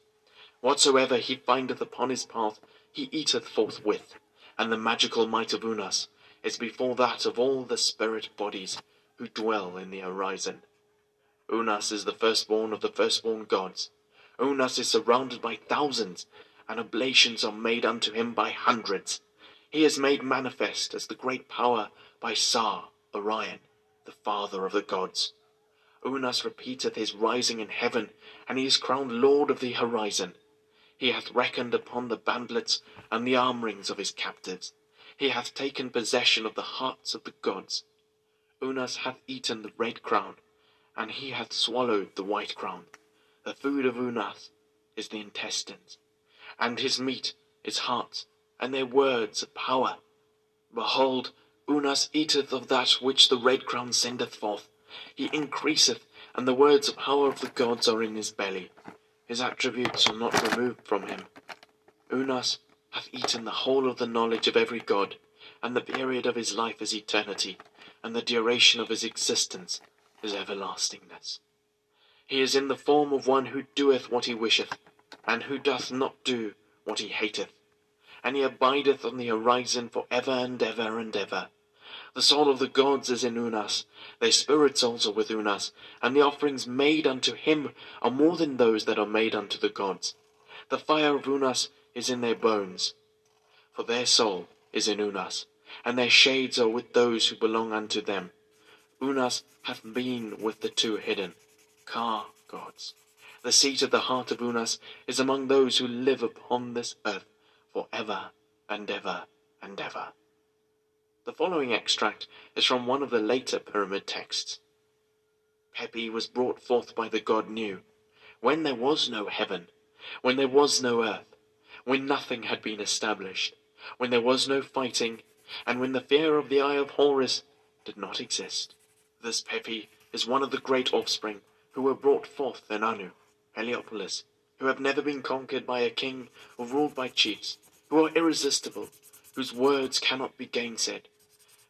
Whatsoever he findeth upon his path, he eateth forthwith, and the magical might of Unas is before that of all the spirit bodies who dwell in the horizon. Unas is the firstborn of the firstborn gods, Unas is surrounded by thousands, and oblations are made unto him by hundreds. He is made manifest as the great power by Sar, Orion, the father of the gods. Unas repeateth his rising in heaven, and he is crowned lord of the horizon. He hath reckoned upon the bandlets and the armorings of his captives. He hath taken possession of the hearts of the gods. Unas hath eaten the red crown, and he hath swallowed the white crown. The food of Unas is the intestines, and his meat is heart, and their words are power. Behold, Unas eateth of that which the red crown sendeth forth. He increaseth, and the words of power of the gods are in his belly. His attributes are not removed from him. Unas hath eaten the whole of the knowledge of every god, and the period of his life is eternity, and the duration of his existence is everlastingness. He is in the form of one who doeth what he wisheth, and who doth not do what he hateth. And he abideth on the horizon for ever and ever and ever. The soul of the gods is in Unas, their spirit souls are with Unas, and the offerings made unto him are more than those that are made unto the gods. The fire of Unas is in their bones, for their soul is in Unas, and their shades are with those who belong unto them. Unas hath been with the two hidden. Ka gods. The seat of the heart of Unas is among those who live upon this earth for ever and ever and ever. The following extract is from one of the later pyramid texts. Pepi was brought forth by the god Nu, when there was no heaven, when there was no earth, when nothing had been established, when there was no fighting, and when the fear of the Eye of Horus did not exist. This Pepi is one of the great offspring who were brought forth in Anu, Heliopolis, who have never been conquered by a king or ruled by chiefs, who are irresistible, whose words cannot be gainsaid.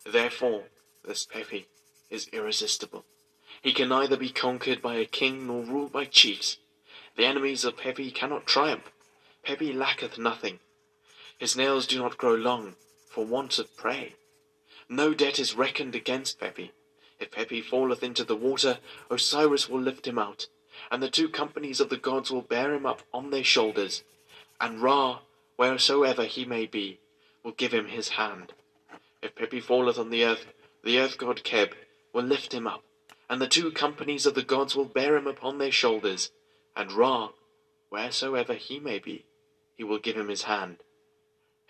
Therefore, this Pepi is irresistible. He can neither be conquered by a king nor ruled by chiefs. The enemies of Pepi cannot triumph. Pepi lacketh nothing. His nails do not grow long for want of prey. No debt is reckoned against Pepi. If Pepi falleth into the water, Osiris will lift him out, and the two companies of the gods will bear him up on their shoulders. and Ra, wheresoever he may be, will give him his hand. If Pepi falleth on the earth, the earth god Keb will lift him up, and the two companies of the gods will bear him upon their shoulders, and Ra, wheresoever he may be, he will give him his hand.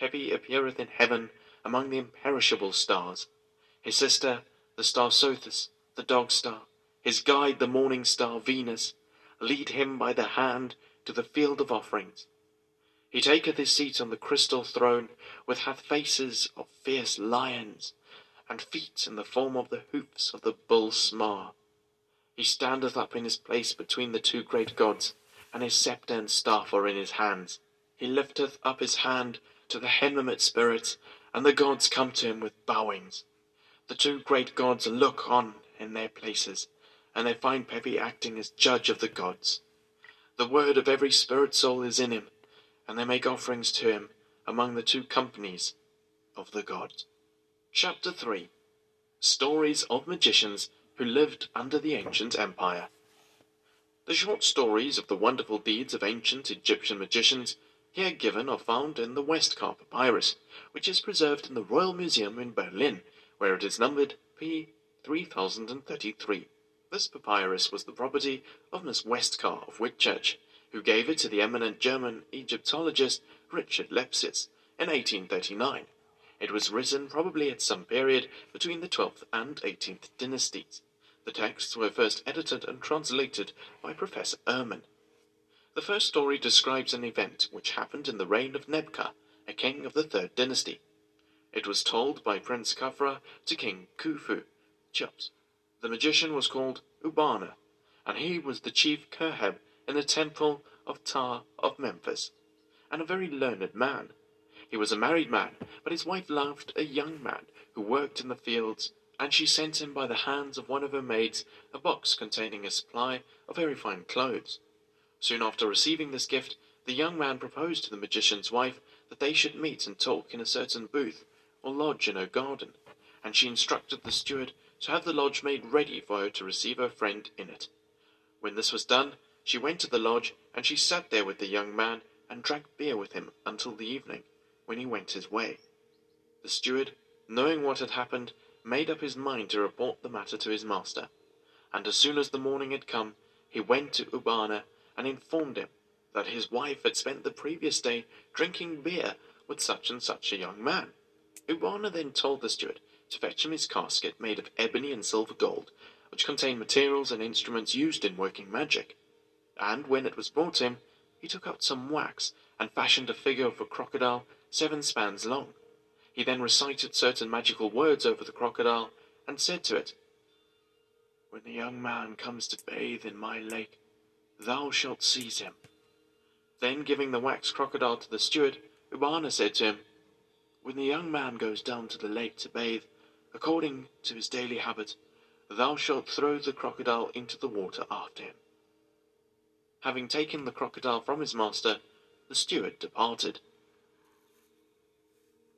Pepi appeareth in heaven among the imperishable stars. His sister, the star Sothis, the dog star, his guide, the morning star Venus, lead him by the hand to the field of offerings. He taketh his seat on the crystal throne, which hath faces of fierce lions, and feet in the form of the hoofs of the bull Smar. He standeth up in his place between the two great gods, and his sceptre and staff are in his hands. He lifteth up his hand to the Henmamit spirits, and the gods come to him with bowings. The two great gods look on in their places, and they find Pepi acting as judge of the gods. The word of every spirit soul is in him, and they make offerings to him among the two companies of the gods. Chapter 3 Stories of Magicians Who Lived Under the Ancient Empire. The short stories of the wonderful deeds of ancient Egyptian magicians here given are found in the Westcar papyrus, which is preserved in the Royal Museum in Berlin, where it is numbered P3033. This papyrus was the property of Miss Westcar of Whitchurch, who gave it to the eminent German Egyptologist Richard Lepsius in 1839. It was written probably at some period between the 12th and 18th dynasties. The texts were first edited and translated by Professor Erman. The first story describes an event which happened in the reign of Nebka, a king of the third dynasty. It was told by Prince Khafra to King Khufu, Cheops. The magician was called Urbana, and he was the chief Kerheb in the temple of Ptah of Memphis, and a very learned man. He was a married man, but his wife loved a young man who worked in the fields and she sent him by the hands of one of her maids a box containing a supply of very fine clothes. Soon after receiving this gift, the young man proposed to the magician's wife that they should meet and talk in a certain booth or lodge in her garden, and she instructed the steward to have the lodge made ready for her to receive her friend in it. When this was done, she went to the lodge, and she sat there with the young man and drank beer with him until the evening, when he went his way. The steward, knowing what had happened, made up his mind to report the matter to his master, and as soon as the morning had come, he went to Urbana and informed him that his wife had spent the previous day drinking beer with such and such a young man. Urbana then told the steward to fetch him his casket made of ebony and silver gold, which contained materials and instruments used in working magic. And when it was brought him, he took out some wax and fashioned a figure of a crocodile seven spans long. He then recited certain magical words over the crocodile and said to it, When the young man comes to bathe in my lake, thou shalt seize him. Then giving the wax crocodile to the steward, Urbana said to him, When the young man goes down to the lake to bathe, according to his daily habit, thou shalt throw the crocodile into the water after him. Having taken the crocodile from his master, the steward departed.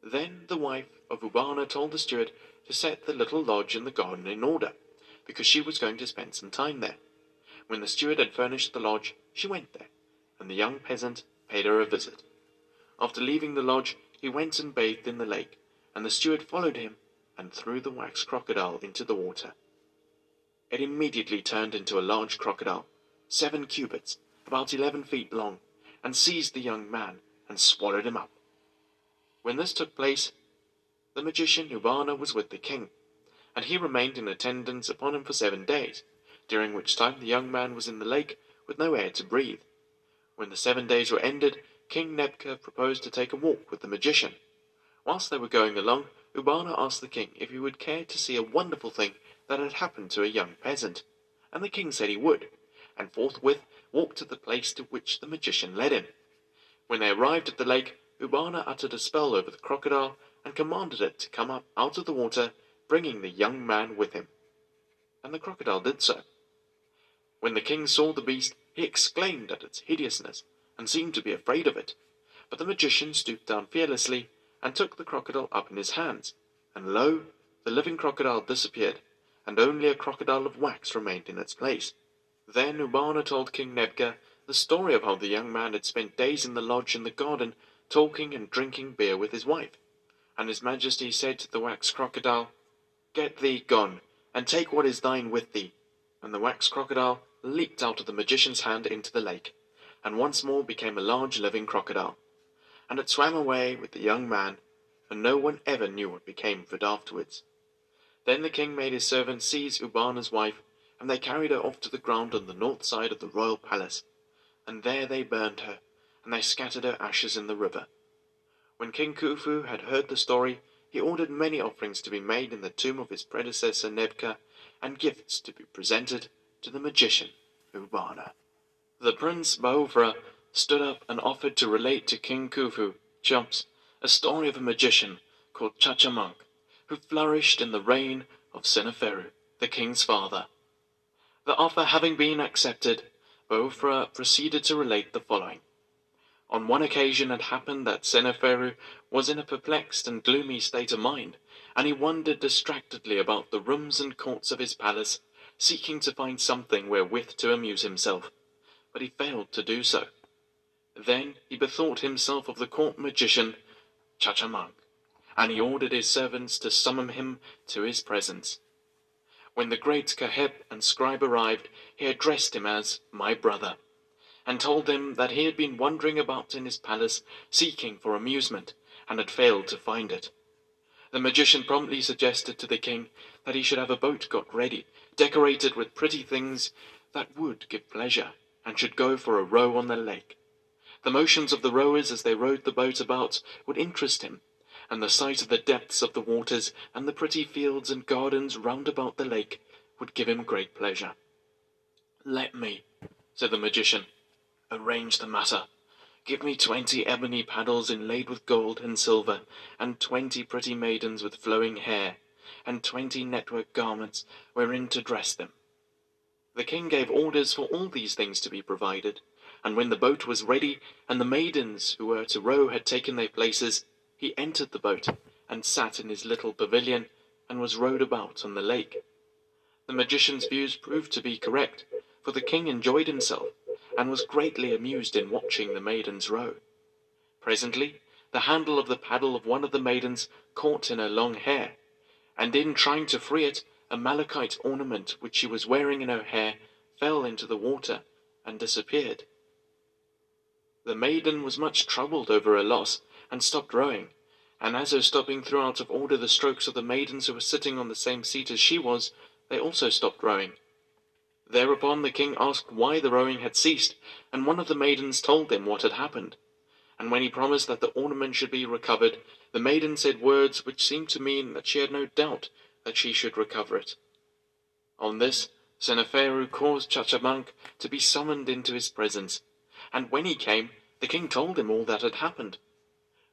Then the wife of Urbana told the steward to set the little lodge in the garden in order, because she was going to spend some time there. When the steward had furnished the lodge, she went there, and the young peasant paid her a visit. After leaving the lodge, he went and bathed in the lake, and the steward followed him and threw the wax crocodile into the water. It immediately turned into a large crocodile, seven cubits, about eleven feet long, and seized the young man and swallowed him up. When this took place, the magician Urbana was with the king, and he remained in attendance upon him for seven days, during which time the young man was in the lake with no air to breathe. When the seven days were ended, King Nebka proposed to take a walk with the magician. Whilst they were going along, Urbana asked the king if he would care to see a wonderful thing that had happened to a young peasant, and the king said he would, and forthwith walked to the place to which the magician led him. When they arrived at the lake, Urbana uttered a spell over the crocodile and commanded it to come up out of the water, bringing the young man with him. And the crocodile did so. When the king saw the beast, he exclaimed at its hideousness and seemed to be afraid of it. But the magician stooped down fearlessly and took the crocodile up in his hands, and lo, the living crocodile disappeared, and only a crocodile of wax remained in its place. Then Urbana told King Nebka the story of how the young man had spent days in the lodge in the garden, talking and drinking beer with his wife. And his majesty said to the wax crocodile, Get thee gone, and take what is thine with thee. And the wax crocodile leaped out of the magician's hand into the lake, and once more became a large living crocodile. And it swam away with the young man, and no one ever knew what became of it afterwards. Then the king made his servants seize Urbana's wife, and they carried her off to the ground on the north side of the royal palace, and there they burned her, and they scattered her ashes in the river. When King Khufu had heard the story, he ordered many offerings to be made in the tomb of his predecessor Nebka, and gifts to be presented to the magician Urbana. The prince Baufra stood up and offered to relate to King Khufu, Cheops, a story of a magician called Chachamunk, who flourished in the reign of Seneferu, the king's father. The offer having been accepted, Baufra proceeded to relate the following. On one occasion it happened that Seneferu was in a perplexed and gloomy state of mind, and he wandered distractedly about the rooms and courts of his palace, seeking to find something wherewith to amuse himself, but he failed to do so. Then he bethought himself of the court magician Chachamunk, and he ordered his servants to summon him to his presence. When the great Kaheb and scribe arrived, he addressed him as my brother, and told him that he had been wandering about in his palace seeking for amusement, and had failed to find it. The magician promptly suggested to the king that he should have a boat got ready, decorated with pretty things that would give pleasure, and should go for a row on the lake. The motions of the rowers as they rowed the boat about would interest him, and the sight of the depths of the waters and the pretty fields and gardens round about the lake would give him great pleasure. Let me, said the magician, arrange the matter. Give me twenty ebony paddles inlaid with gold and silver, and twenty pretty maidens with flowing hair, and twenty network garments wherein to dress them. The king gave orders for all these things to be provided, and when the boat was ready, and the maidens who were to row had taken their places, he entered the boat, and sat in his little pavilion, and was rowed about on the lake. The magician's views proved to be correct, for the king enjoyed himself, and was greatly amused in watching the maidens row. Presently, the handle of the paddle of one of the maidens caught in her long hair, and in trying to free it, a malachite ornament which she was wearing in her hair fell into the water and disappeared. The maiden was much troubled over her loss, and stopped rowing, and as her stopping threw out of order the strokes of the maidens who were sitting on the same seat as she was, they also stopped rowing. Thereupon the king asked why the rowing had ceased, and one of the maidens told him what had happened. And when he promised that the ornament should be recovered, the maiden said words which seemed to mean that she had no doubt that she should recover it. On this, Seneferu caused Chachamunk to be summoned into his presence, and when he came, the king told him all that had happened.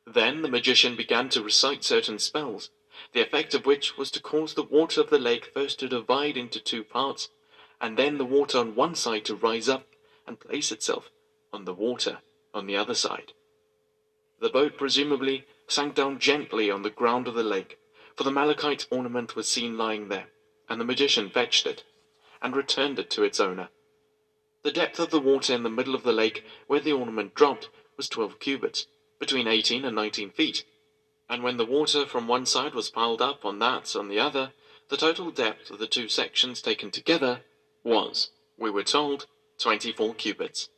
Then the magician began to recite certain spells, the effect of which was to cause the water of the lake first to divide into two parts, and then the water on one side to rise up and place itself on the water on the other side. The boat presumably sank down gently on the ground of the lake, for the malachite ornament was seen lying there, and the magician fetched it, and returned it to its owner. The depth of the water in the middle of the lake where the ornament dropped was twelve cubits, between eighteen and nineteen feet, and when the water from one side was piled up on that on the other, the total depth of the two sections taken together was, we were told, twenty-four cubits.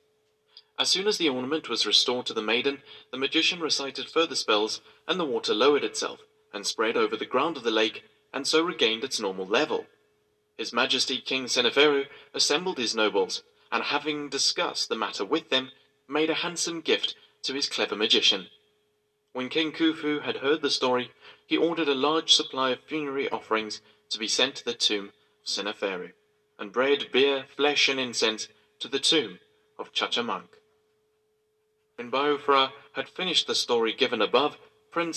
As soon as the ornament was restored to the maiden, the magician recited further spells, and the water lowered itself, and spread over the ground of the lake, and so regained its normal level. His Majesty King Seneferu assembled his nobles, and having discussed the matter with them, made a handsome gift to his clever magician. When King Khufu had heard the story, he ordered a large supply of funerary offerings to be sent to the tomb of Seneferu, and bread, beer, flesh, and incense to the tomb of Chachamunk. When Baufra had finished the story given above, Prince